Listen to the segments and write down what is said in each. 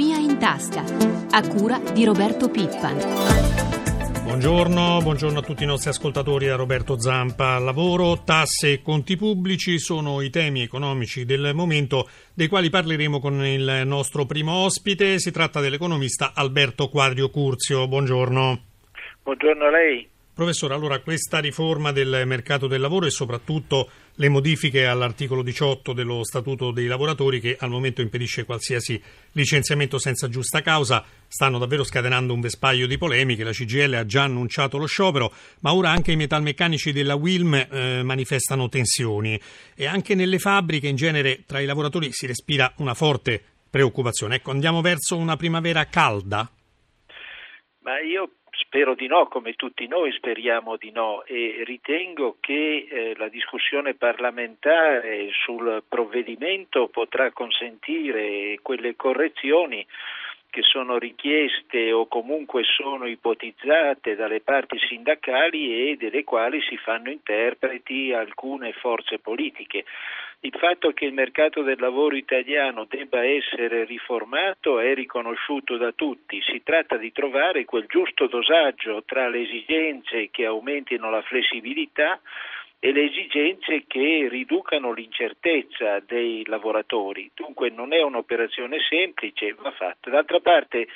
Economia in tasca, a cura di Roberto Pippan. Buongiorno, buongiorno, a tutti i nostri ascoltatori, a Roberto Zampa. Lavoro, tasse e conti pubblici sono i temi economici del momento dei quali parleremo con il nostro primo ospite. Si tratta dell'economista Alberto Quadrio Curzio. Buongiorno. Buongiorno a lei. Professore, allora questa riforma del mercato del lavoro e soprattutto le modifiche all'articolo 18 dello Statuto dei lavoratori che al momento impedisce qualsiasi licenziamento senza giusta causa stanno davvero scatenando un vespaio di polemiche. La CGL ha già annunciato lo sciopero, ma ora anche i metalmeccanici della Wilm eh, manifestano tensioni e anche nelle fabbriche in genere tra i lavoratori si respira una forte preoccupazione. Ecco, andiamo verso una primavera calda? Ma io Spero di no, come tutti noi speriamo di no e ritengo che eh, la discussione parlamentare sul provvedimento potrà consentire quelle correzioni che sono richieste o comunque sono ipotizzate dalle parti sindacali e delle quali si fanno interpreti alcune forze politiche. Il fatto che il mercato del lavoro italiano debba essere riformato è riconosciuto da tutti. Si tratta di trovare quel giusto dosaggio tra le esigenze che aumentino la flessibilità e le esigenze che riducano l'incertezza dei lavoratori. Dunque non è un'operazione semplice, va fatta. D'altra parte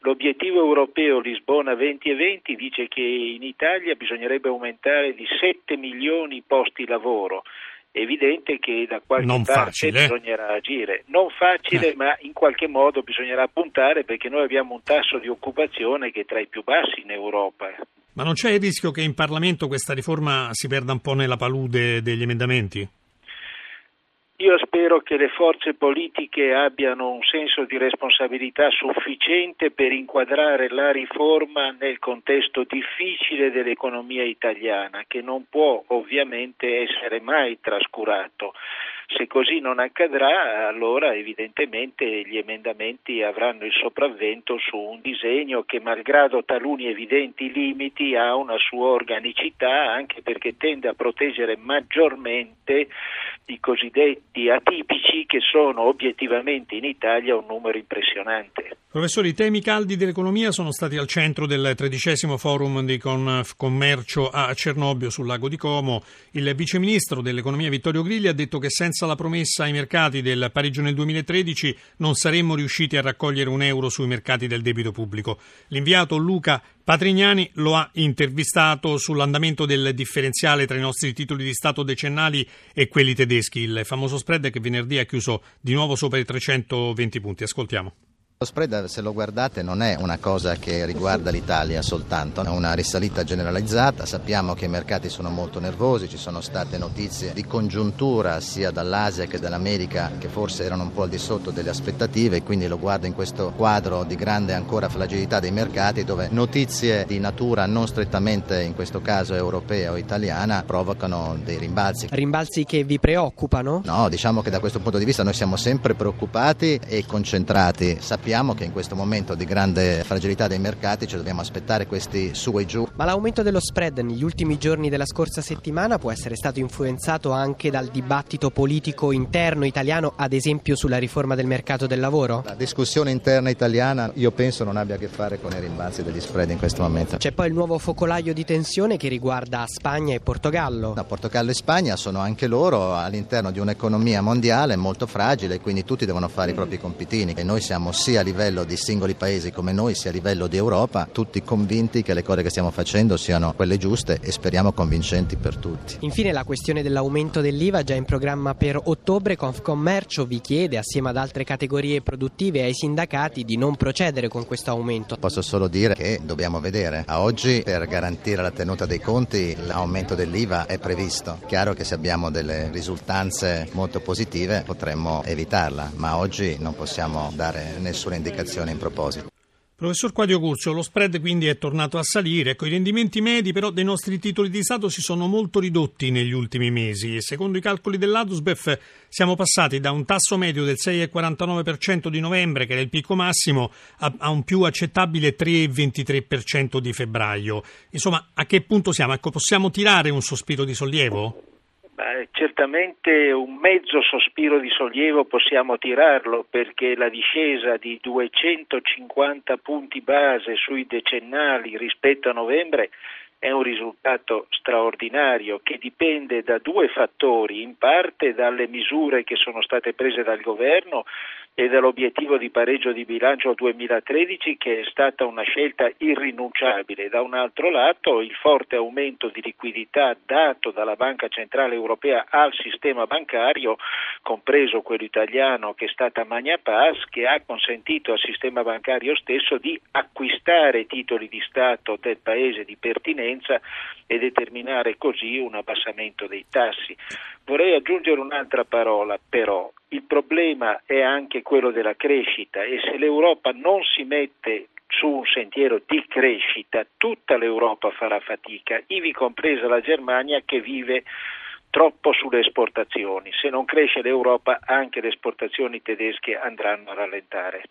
l'obiettivo europeo Lisbona 2020 dice che in Italia bisognerebbe aumentare di 7 milioni i posti lavoro. È evidente che da qualche non parte facile. bisognerà agire. Non facile, Eh. ma in qualche modo bisognerà puntare perché noi abbiamo un tasso di occupazione che è tra i più bassi in Europa. Ma non c'è il rischio che in Parlamento questa riforma si perda un po' nella palude degli emendamenti? Io spero che le forze politiche abbiano un senso di responsabilità sufficiente per inquadrare la riforma nel contesto difficile dell'economia italiana, che non può ovviamente essere mai trascurato. Se così non accadrà, allora evidentemente gli emendamenti avranno il sopravvento su un disegno che, malgrado taluni evidenti limiti, ha una sua organicità, anche perché tende a proteggere maggiormente i cosiddetti atipici, che sono obiettivamente in Italia un numero impressionante. Professore, i temi caldi dell'economia sono stati al centro del tredicesimo forum di commercio a Cernobbio sul lago di Como. Il viceministro dell'economia Vittorio Grilli ha detto che senza la promessa ai mercati del pareggio nel 2013 non saremmo riusciti a raccogliere un euro sui mercati del debito pubblico. L'inviato Luca Patrignani lo ha intervistato sull'andamento del differenziale tra i nostri titoli di Stato decennali e quelli tedeschi, il famoso spread che venerdì ha chiuso di nuovo sopra i 320 punti. Ascoltiamo. Lo spread, se lo guardate, non è una cosa che riguarda l'Italia soltanto, è una risalita generalizzata. Sappiamo che i mercati sono molto nervosi, ci sono state notizie di congiuntura sia dall'Asia che dall'America che forse erano un po' al di sotto delle aspettative, quindi lo guardo in questo quadro di grande ancora fragilità dei mercati dove notizie di natura non strettamente in questo caso europea o italiana provocano dei rimbalzi. Rimbalzi che vi preoccupano? No, diciamo che da questo punto di vista noi siamo sempre preoccupati e concentrati. Sappiamo che in questo momento di grande fragilità dei mercati ci dobbiamo aspettare questi su e giù. Ma l'aumento dello spread negli ultimi giorni della scorsa settimana può essere stato influenzato anche dal dibattito politico interno italiano, ad esempio sulla riforma del mercato del lavoro? La discussione interna italiana io penso non abbia a che fare con i rimbalzi degli spread in questo momento. C'è poi il nuovo focolaio di tensione che riguarda Spagna e Portogallo. No, Portogallo e Spagna sono anche loro all'interno di un'economia mondiale molto fragile, quindi tutti devono fare i propri compitini e noi siamo sia a livello di singoli paesi come noi sia a livello di Europa, tutti convinti che le cose che stiamo facendo siano quelle giuste e speriamo convincenti per tutti. Infine la questione dell'aumento dell'IVA già in programma per ottobre, Confcommercio vi chiede assieme ad altre categorie produttive e ai sindacati di non procedere con questo aumento. Posso solo dire che dobbiamo vedere. A oggi per garantire la tenuta dei conti l'aumento dell'IVA è previsto. Chiaro che se abbiamo delle risultanze molto positive potremmo evitarla, ma oggi non possiamo dare nessuna indicazione in proposito. Professor Quadio Curzio, lo spread quindi è tornato a salire, ecco, i rendimenti medi però dei nostri titoli di Stato si sono molto ridotti negli ultimi mesi. Secondo i calcoli dell'Adusbef siamo passati da un tasso medio del 6,49% di novembre, che era il picco massimo, a, a un più accettabile 3,23% di febbraio. Insomma, a che punto siamo? Ecco, possiamo tirare un sospiro di sollievo? Beh, certamente un mezzo sospiro di sollievo possiamo tirarlo perché la discesa di 250 punti base sui decennali rispetto a novembre è un risultato straordinario che dipende da due fattori, in parte dalle misure che sono state prese dal governo e dall'obiettivo di pareggio di bilancio 2013 che è stata una scelta irrinunciabile. Da un altro lato il forte aumento di liquidità dato dalla Banca Centrale Europea al sistema bancario, compreso quello italiano che è stata Magna Pass, che ha consentito al sistema bancario stesso di acquistare titoli di Stato del paese di pertinenza e determinare così un abbassamento dei tassi. Vorrei aggiungere un'altra parola, però il problema è anche quello della crescita e se l'Europa non si mette su un sentiero di crescita, tutta l'Europa farà fatica, ivi compresa la Germania che vive troppo sulle esportazioni. Se non cresce l'Europa anche le esportazioni tedesche andranno a rallentare.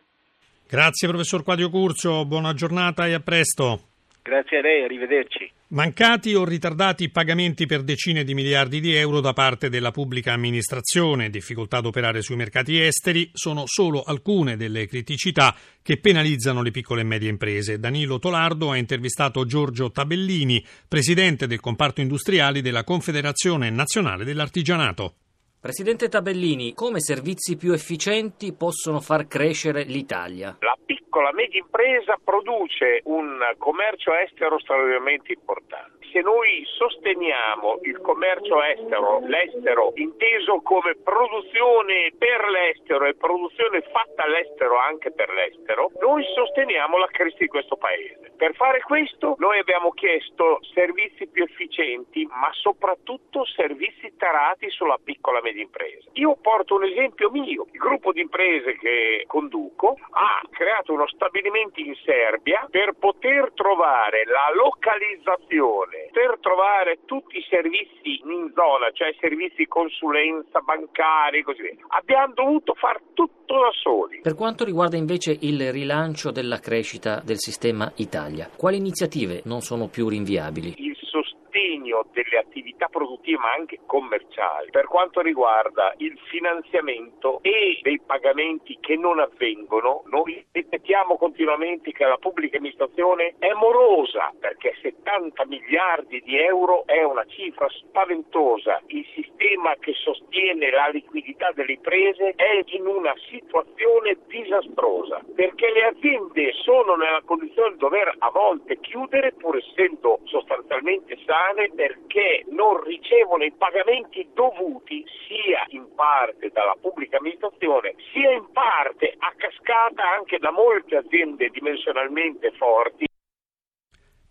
Grazie professor Quadio Curcio, buona giornata e a presto. Grazie a lei, arrivederci. Mancati o ritardati pagamenti per decine di miliardi di euro da parte della pubblica amministrazione, difficoltà ad operare sui mercati esteri, sono solo alcune delle criticità che penalizzano le piccole e medie imprese. Danilo Tolardo ha intervistato Giorgio Tabellini, presidente del comparto industriali della Confederazione Nazionale dell'Artigianato. Presidente Tabellini, come servizi più efficienti possono far crescere l'Italia? La piccola media impresa produce un commercio estero straordinariamente importante se noi sosteniamo il commercio estero, l'estero inteso come produzione per l'estero e produzione fatta all'estero anche per l'estero, noi sosteniamo la crescita di questo paese. Per fare questo noi abbiamo chiesto servizi più efficienti, ma soprattutto servizi tarati sulla piccola e media impresa. Io porto un esempio mio. Il gruppo di imprese che conduco ha creato uno stabilimento in Serbia per poter trovare la localizzazione per trovare tutti i servizi in zona, cioè servizi consulenza, bancari e così via. Abbiamo dovuto fare tutto da soli. Per quanto riguarda invece il rilancio della crescita del sistema Italia, quali iniziative non sono più rinviabili? Sostegno delle attività produttive ma anche commerciali per quanto riguarda il finanziamento e dei pagamenti che non avvengono, noi ripetiamo continuamente che la pubblica amministrazione è morosa perché 70 miliardi di euro è una cifra spaventosa. Il sistema che sostiene la liquidità delle imprese è in una situazione disastrosa perché le aziende sono nella condizione di dover a volte chiudere pur essendo sostanzialmente sane perché non ricevono i pagamenti dovuti sia in parte dalla pubblica amministrazione sia in parte a cascata anche da molte aziende dimensionalmente forti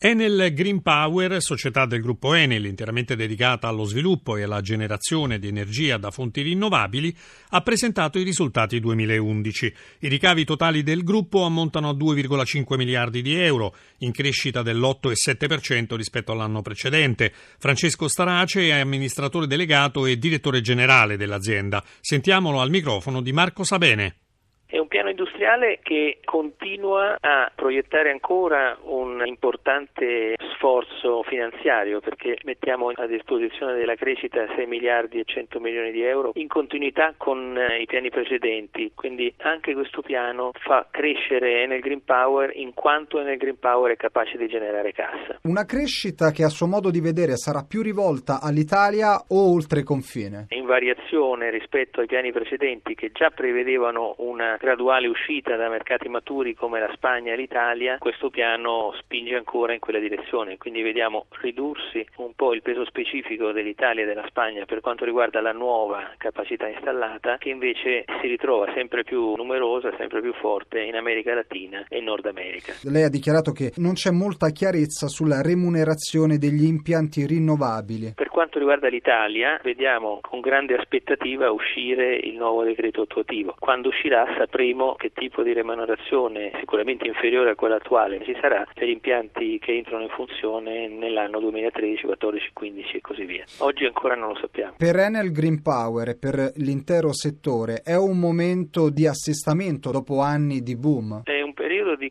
Enel Green Power, società del gruppo Enel interamente dedicata allo sviluppo e alla generazione di energia da fonti rinnovabili, ha presentato i risultati 2011. I ricavi totali del gruppo ammontano a 2,5 miliardi di euro, in crescita dell'8,7% rispetto all'anno precedente. Francesco Starace è amministratore delegato e direttore generale dell'azienda. Sentiamolo al microfono di Marco Sabene. È un piano industriale che continua a proiettare ancora un importante sforzo finanziario perché mettiamo a disposizione della crescita 6 miliardi e 100 milioni di euro in continuità con eh, i piani precedenti, quindi anche questo piano fa crescere Enel Green Power in quanto Enel Green Power è capace di generare cassa. Una crescita che a suo modo di vedere sarà più rivolta all'Italia o oltre confine? In variazione rispetto ai piani precedenti che già prevedevano una graduale uscita da mercati maturi come la Spagna e l'Italia, questo piano spinge ancora in quella direzione, quindi vediamo ridursi un po' il peso specifico dell'Italia e della Spagna per quanto riguarda la nuova capacità installata, che invece si ritrova sempre più numerosa, sempre più forte in America Latina e Nord America. Lei ha dichiarato che non c'è molta chiarezza sulla remunerazione degli impianti rinnovabili. Per quanto riguarda l'Italia, vediamo con grande aspettativa uscire il nuovo decreto attuativo. Quando uscirà sapremo che tipo di remunerazione sicuramente inferiore a quella attuale ci sarà per gli impianti che entrano in funzione nell'anno 2013, 14, 15 e così via. Oggi ancora non lo sappiamo. Per Enel Green Power e per l'intero settore è un momento di assestamento dopo anni di boom? Di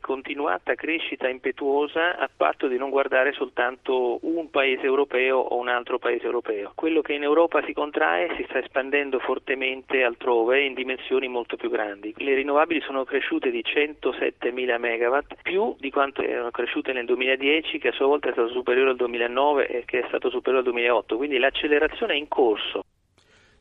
continuata crescita impetuosa a patto di non guardare soltanto un paese europeo o un altro paese europeo. Quello che in Europa si contrae si sta espandendo fortemente altrove in dimensioni molto più grandi. Le rinnovabili sono cresciute di 107.000 megawatt, più di quanto erano cresciute nel 2010, che a sua volta è stato superiore al 2009 e che è stato superiore al 2008. Quindi l'accelerazione è in corso.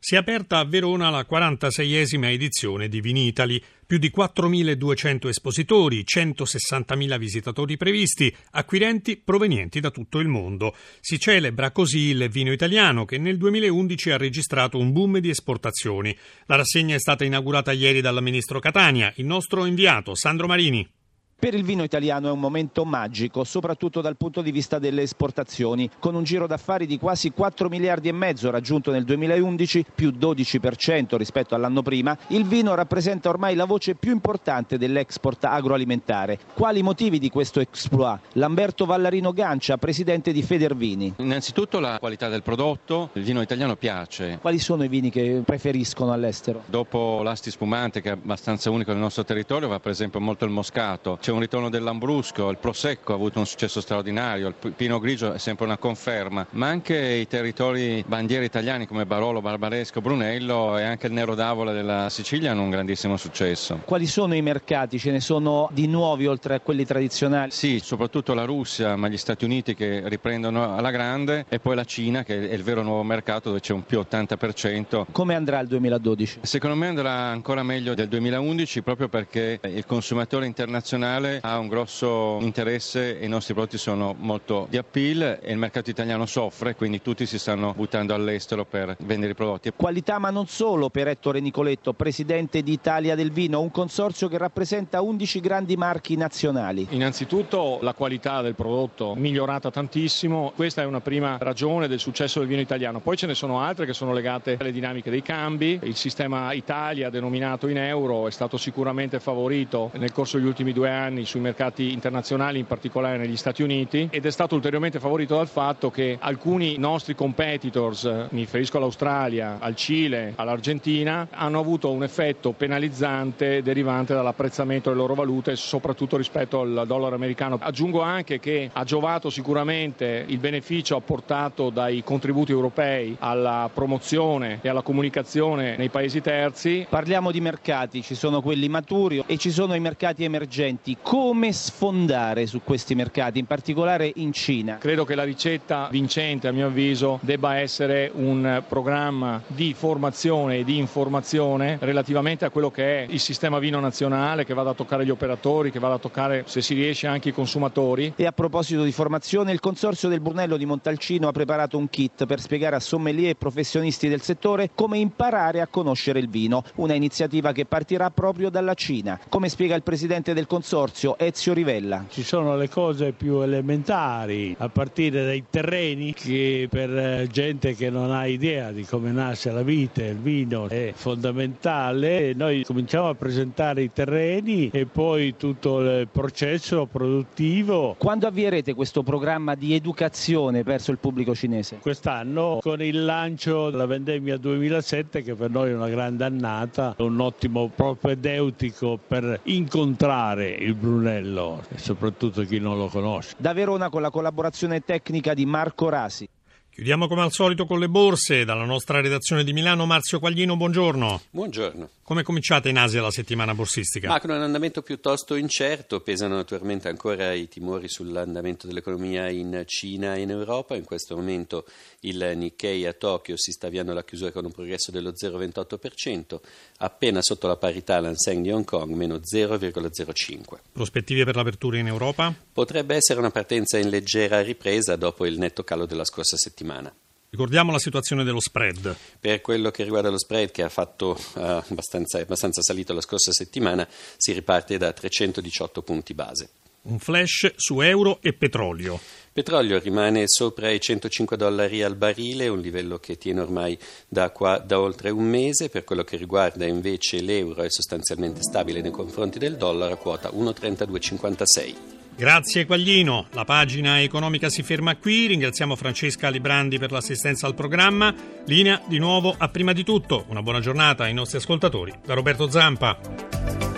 Si è aperta a Verona la 46esima edizione di Vinitali, più di 4.200 espositori, 160.000 visitatori previsti, acquirenti provenienti da tutto il mondo. Si celebra così il vino italiano che nel 2011 ha registrato un boom di esportazioni. La rassegna è stata inaugurata ieri dal ministro Catania, il nostro inviato Sandro Marini. Per il vino italiano è un momento magico, soprattutto dal punto di vista delle esportazioni, con un giro d'affari di quasi 4 miliardi e mezzo raggiunto nel 2011, più 12% rispetto all'anno prima, il vino rappresenta ormai la voce più importante dell'export agroalimentare. Quali motivi di questo exploit? Lamberto Vallarino Gancia, presidente di Federvini. Innanzitutto la qualità del prodotto, il vino italiano piace. Quali sono i vini che preferiscono all'estero? Dopo l'asti spumante che è abbastanza unico nel nostro territorio va per esempio molto il moscato c'è un ritorno dell'Ambrusco, il Prosecco ha avuto un successo straordinario, il Pino Grigio è sempre una conferma, ma anche i territori bandiere italiani come Barolo, Barbaresco, Brunello e anche il Nero d'Avola della Sicilia hanno un grandissimo successo. Quali sono i mercati? Ce ne sono di nuovi oltre a quelli tradizionali? Sì, soprattutto la Russia, ma gli Stati Uniti che riprendono alla grande e poi la Cina che è il vero nuovo mercato dove c'è un più 80%. Come andrà il 2012? Secondo me andrà ancora meglio del 2011 proprio perché il consumatore internazionale internazionale ha un grosso interesse e i nostri prodotti sono molto di appeal e il mercato italiano soffre, quindi tutti si stanno buttando all'estero per vendere i prodotti. Qualità ma non solo per Ettore Nicoletto, presidente di Italia del Vino, un consorzio che rappresenta 11 grandi marchi nazionali. Innanzitutto la qualità del prodotto migliorata tantissimo, questa è una prima ragione del successo del vino italiano, poi ce ne sono altre che sono legate alle dinamiche dei cambi, il sistema Italia denominato in euro è stato sicuramente favorito nel corso degli ultimi due anni anni sui mercati internazionali, in particolare negli Stati Uniti, ed è stato ulteriormente favorito dal fatto che alcuni nostri competitors, mi riferisco all'Australia, al Cile, all'Argentina, hanno avuto un effetto penalizzante derivante dall'apprezzamento delle loro valute, soprattutto rispetto al dollaro americano. Aggiungo anche che ha giovato sicuramente il beneficio apportato dai contributi europei alla promozione e alla comunicazione nei paesi terzi. Parliamo di mercati, ci sono quelli maturi e ci sono i mercati emergenti come sfondare su questi mercati, in particolare in Cina? Credo che la ricetta vincente, a mio avviso, debba essere un programma di formazione e di informazione relativamente a quello che è il sistema vino nazionale, che vada a toccare gli operatori, che vada a toccare, se si riesce, anche i consumatori. E a proposito di formazione, il Consorzio del Brunello di Montalcino ha preparato un kit per spiegare a sommelier e professionisti del settore come imparare a conoscere il vino, una iniziativa che partirà proprio dalla Cina. Come spiega il presidente del Consorzio, consorzio Ezio Rivella. Ci sono le cose più elementari, a partire dai terreni che per eh, gente che non ha idea di come nasce la vita, il vino è fondamentale. Noi cominciamo a presentare i terreni e poi tutto il processo produttivo. Quando avvierete questo programma di educazione verso il pubblico cinese? Quest'anno con il lancio della vendemmia 2007 che per noi è una grande annata, un ottimo propedeutico per incontrare il Brunello soprattutto chi non lo conosce. Da Verona con la collaborazione tecnica di Marco Rasi. Chiudiamo come al solito con le borse. Dalla nostra redazione di Milano, Marzio Quaglino, buongiorno. Buongiorno. Come è cominciata in Asia la settimana borsistica? Ma con un andamento piuttosto incerto, pesano naturalmente ancora i timori sull'andamento dell'economia in Cina e in Europa. In questo momento il Nikkei a Tokyo si sta avviando alla chiusura con un progresso dello 0,28%, appena sotto la parità l'Anseng di Hong Kong, meno 0,05%. Prospettive per l'apertura in Europa? Potrebbe essere una partenza in leggera ripresa dopo il netto calo della scorsa settimana settimana. Ricordiamo la situazione dello spread. Per quello che riguarda lo spread, che ha fatto uh, abbastanza, abbastanza salito la scorsa settimana, si riparte da 318 punti base. Un flash su euro e petrolio. Petrolio rimane sopra i 105 dollari al barile, un livello che tiene ormai da, qua, da, oltre un mese. Per quello che riguarda invece l'euro è sostanzialmente stabile nei confronti del dollaro a quota 1,3256. Grazie Quaglino, la pagina economica si ferma qui, ringraziamo Francesca Librandi per l'assistenza al programma, linea di nuovo a prima di tutto, una buona giornata ai nostri ascoltatori, da Roberto Zampa.